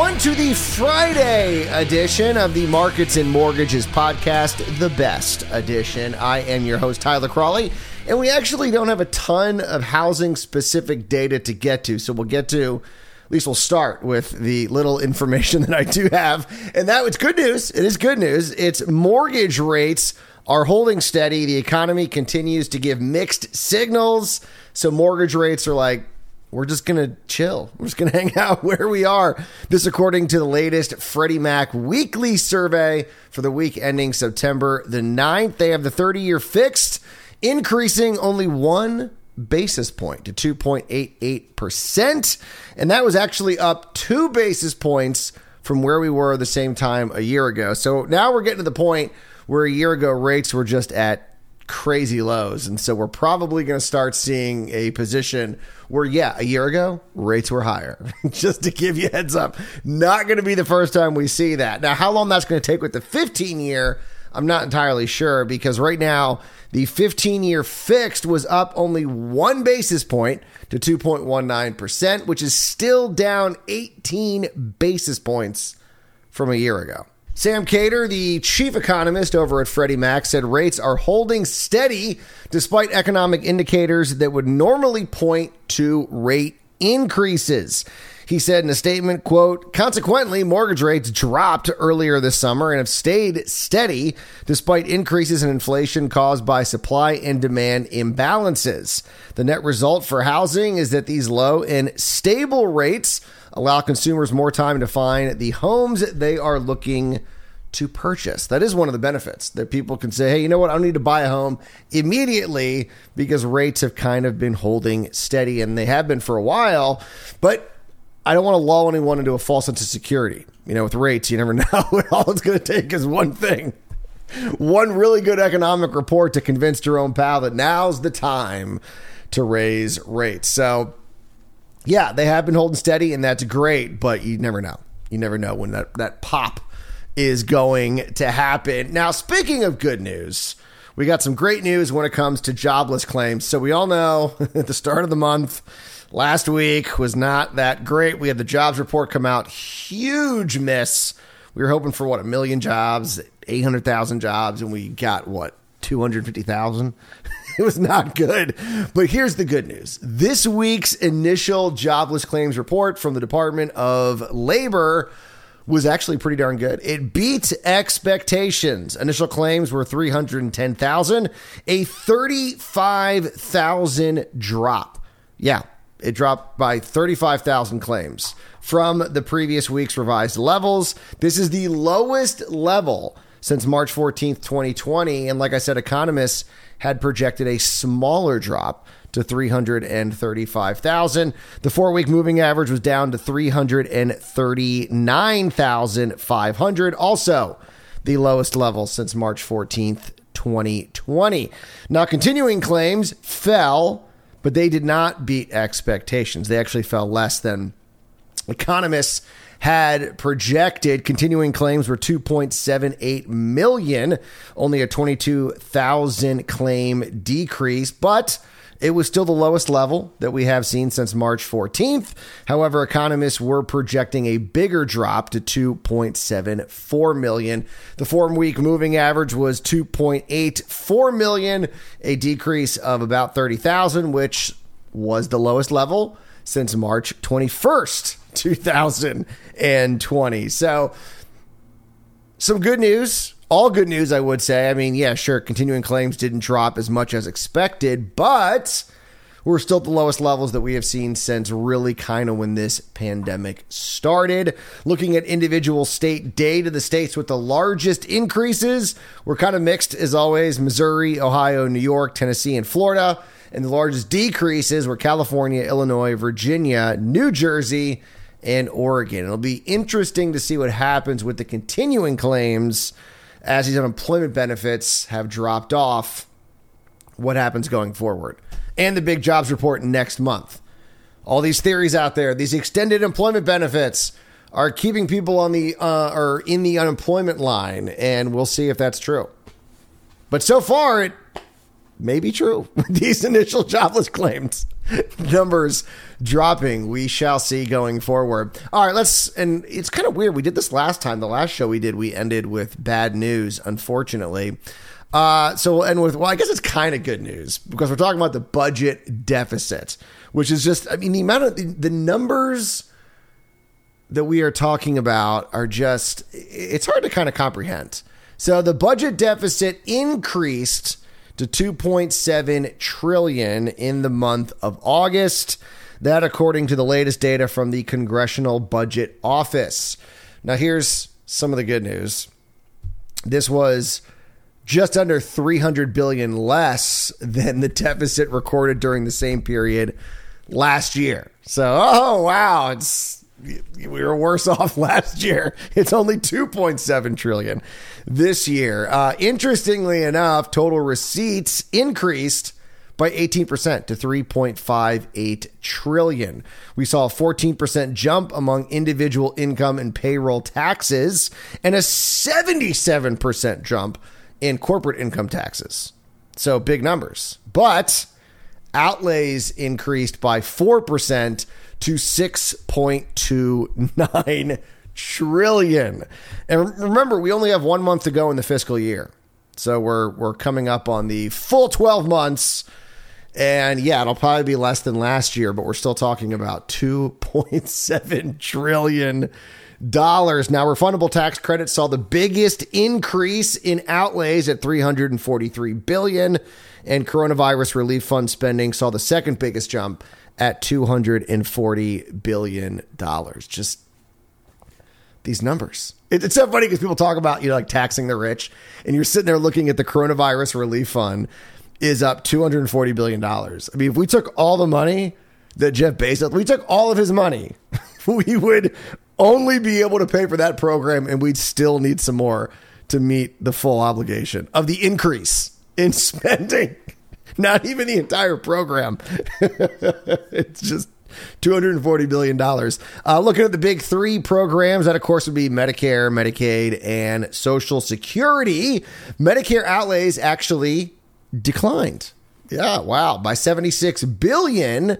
Everyone, to the Friday edition of the Markets and Mortgages podcast, the best edition. I am your host, Tyler Crawley, and we actually don't have a ton of housing specific data to get to. So we'll get to, at least we'll start with the little information that I do have. And that was good news. It is good news. It's mortgage rates are holding steady. The economy continues to give mixed signals. So mortgage rates are like, we're just to chill. We're just to hang out where we are. This, according to the latest Freddie Mac weekly survey for the week ending September the 9th. They have the 30 year fixed, increasing only one basis point to 2.88%. And that was actually up two basis points from where we were the same time a year ago. So now we're getting to the point where a year ago rates were just at crazy lows. And so we're probably going to start seeing a position where, yeah, a year ago, rates were higher. Just to give you heads up, not going to be the first time we see that. Now, how long that's going to take with the 15 year, I'm not entirely sure because right now, the 15 year fixed was up only one basis point to 2.19%, which is still down 18 basis points from a year ago. Sam Khater, the chief economist over at Freddie Mac, said rates are holding steady despite economic indicators that would normally point to rate increases. He said in a statement, quote, consequently, mortgage rates dropped earlier this summer and have stayed steady despite increases in inflation caused by supply and demand imbalances. The net result for housing is that these low and stable rates allow consumers more time to find the homes they are looking to purchase. That is one of the benefits that people can say, hey, you know what? I don't need to buy a home immediately because rates have kind of been holding steady and they have been for a while. But I don't want to lull anyone into a false sense of security. You know, with rates, you never know. All it's going to take is one thing one really good economic report to convince Jerome Powell that now's the time to raise rates. So yeah, they have been holding steady, and that's great. But you never know. You never know when that that pop is going to happen. Now, speaking of good news, we got some great news when it comes to jobless claims. So we all know at the start of the month. Last week was not that great. We had the jobs report come out, huge miss. We were hoping for what a million jobs, 800,000 jobs, and we got what 250,000. it was not good. But here's the good news this week's initial jobless claims report from the Department of Labor was actually pretty darn good. It beat expectations. Initial claims were 310,000, a 35,000 drop. Yeah, it dropped by 35,000 claims from the previous week's revised levels. This is the lowest level since March 14th, 2020. And like I said, economists had projected a smaller drop to 335,000. The four week moving average was down to 339,500. Also, the lowest level since March 14th, 2020. Now, continuing claims fell, but they did not beat expectations. They actually fell less than economists had projected continuing claims were 2.78 million, only a 22,000 claim decrease, but it was still the lowest level that we have seen since March 14th. However, economists were projecting a bigger drop to 2.74 million. The four week moving average was 2.84 million, a decrease of about 30,000, which was the lowest level since March 21st. 2020. So, some good news. All good news, I would say. I mean, yeah, sure, continuing claims didn't drop as much as expected, but we're still at the lowest levels that we have seen since really kind of when this pandemic started. Looking at individual state day to the states with the largest increases we're kind of mixed as always Missouri, Ohio, New York, Tennessee, and Florida. And the largest decreases were California, Illinois, Virginia, New Jersey, and Oregon. It'll be interesting to see what happens with the continuing claims as these unemployment benefits have dropped off. What happens going forward? And the big jobs report next month. All these theories out there, these extended employment benefits are keeping people on the uh, or in the unemployment line, and we'll see if that's true. But so far, it may be true. These initial jobless claims numbers dropping. We shall see going forward. All right, let's. And it's kind of weird. We did this last time. The last show we did, we ended with bad news, unfortunately. Uh, so, and with, well, I guess it's kind of good news because we're talking about the budget deficit, which is just, I mean, the amount of the, the numbers that we are talking about are just, it's hard to kind of comprehend. So the budget deficit increased to 2.7 trillion in the month of August. That according to the latest data from the Congressional Budget Office. Now here's some of the good news. This was just under 300 billion less than the deficit recorded during the same period last year. So, oh wow, it's we were worse off last year. It's only 2.7 trillion this year. Uh, interestingly enough, total receipts increased by 18% to 3.58 trillion. We saw a 14% jump among individual income and payroll taxes and a 77% jump in corporate income taxes. So big numbers. But outlays increased by 4% to 6.29 trillion. And remember, we only have 1 month to go in the fiscal year. So we're we're coming up on the full 12 months and yeah, it'll probably be less than last year, but we're still talking about 2.7 trillion dollars. Now, refundable tax credits saw the biggest increase in outlays at 343 billion, and coronavirus relief fund spending saw the second biggest jump at 240 billion dollars. Just these numbers. it's so funny because people talk about you know like taxing the rich, and you're sitting there looking at the coronavirus relief fund is up 240 billion dollars. I mean, if we took all the money that Jeff Bezos, we took all of his money, we would only be able to pay for that program, and we'd still need some more to meet the full obligation of the increase in spending. Not even the entire program. it's just $240 billion. Uh, looking at the big three programs, that of course would be Medicare, Medicaid, and Social Security. Medicare outlays actually declined. Yeah, wow, by 76 billion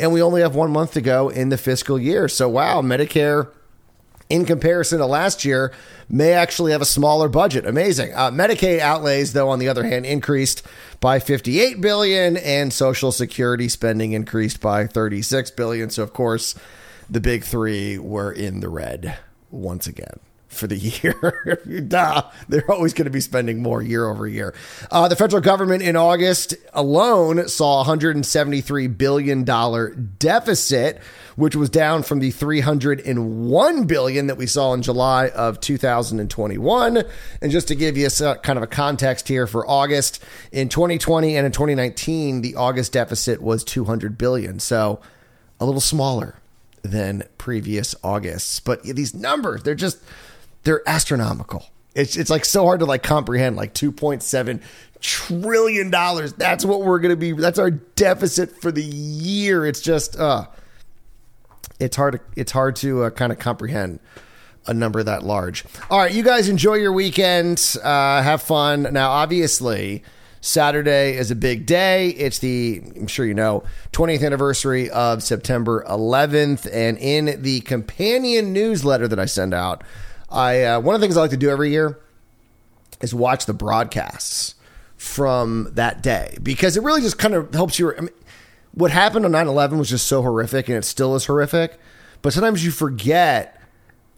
and we only have 1 month to go in the fiscal year. So wow, Medicare in comparison to last year may actually have a smaller budget. Amazing. Uh, Medicaid outlays, though, on the other hand, increased by 58 billion, and Social Security spending increased by 36 billion. So, of course, the big three were in the red once again for the year. Duh, they're always going to be spending more year over year. Uh, the federal government in August alone saw $173 billion deficit, which was down from the 301 billion that we saw in July of 2021. And just to give you a, kind of a context here for August, in 2020 and in 2019, the August deficit was 200 billion. So a little smaller than previous Augusts. But these numbers, they're just they're astronomical. It's it's like so hard to like comprehend. Like two point seven trillion dollars. That's what we're gonna be. That's our deficit for the year. It's just uh, it's hard. To, it's hard to uh, kind of comprehend a number that large. All right, you guys enjoy your weekend. Uh, have fun. Now, obviously. Saturday is a big day. It's the, I'm sure you know, 20th anniversary of September 11th. And in the companion newsletter that I send out, I uh, one of the things I like to do every year is watch the broadcasts from that day because it really just kind of helps you. I mean, what happened on 9-11 was just so horrific and it still is horrific. But sometimes you forget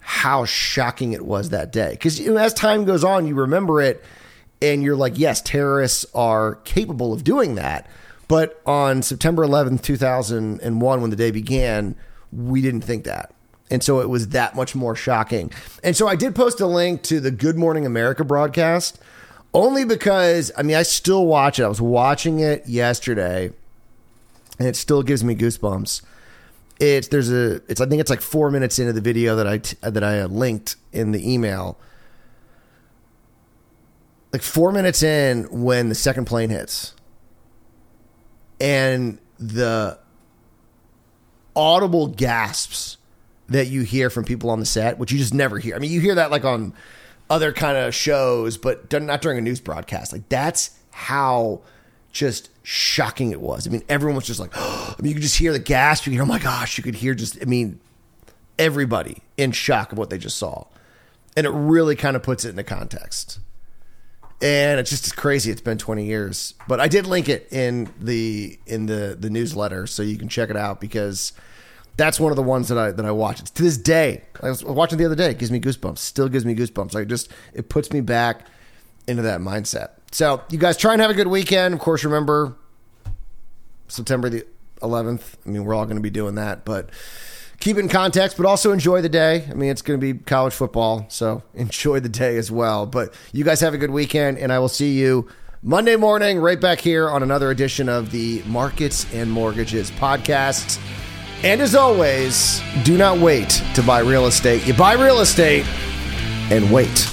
how shocking it was that day. Because you know, as time goes on you remember it and you're like yes terrorists are capable of doing that. But on september 11th 2001 when the day began we didn't think that. And so it was that much more shocking. And so I did post a link to the Good Morning America broadcast only because, I mean, I still watch it. I was watching it yesterday and it still gives me goosebumps. It's there's a it's I think it's like 4 minutes into the video that I that I uh, linked in the email. Like 4 minutes in when the second plane hits. And the audible gasps that you hear from people on the set, which you just never hear. I mean, you hear that like on other kind of shows, but not during a news broadcast. Like that's how just shocking it was. I mean, everyone was just like, I mean, you could just hear the gasp. You oh my gosh, you could hear just, I mean, everybody in shock of what they just saw. And it really kind of puts it into context. And it's just crazy. It's been 20 years, but I did link it in the in the the newsletter, so you can check it out because that's one of the ones that I that I watch. It's to this day. I was watching the other day. It gives me goosebumps. Still gives me goosebumps. Like just it puts me back into that mindset. So you guys try and have a good weekend. Of course, remember September the 11th. I mean, we're all going to be doing that, but keep it in context, but also enjoy the day. I mean, it's going to be college football, so enjoy the day as well. But you guys have a good weekend, and I will see you Monday morning right back here on another edition of the Markets and Mortgages podcast. And as always, do not wait to buy real estate. You buy real estate and wait.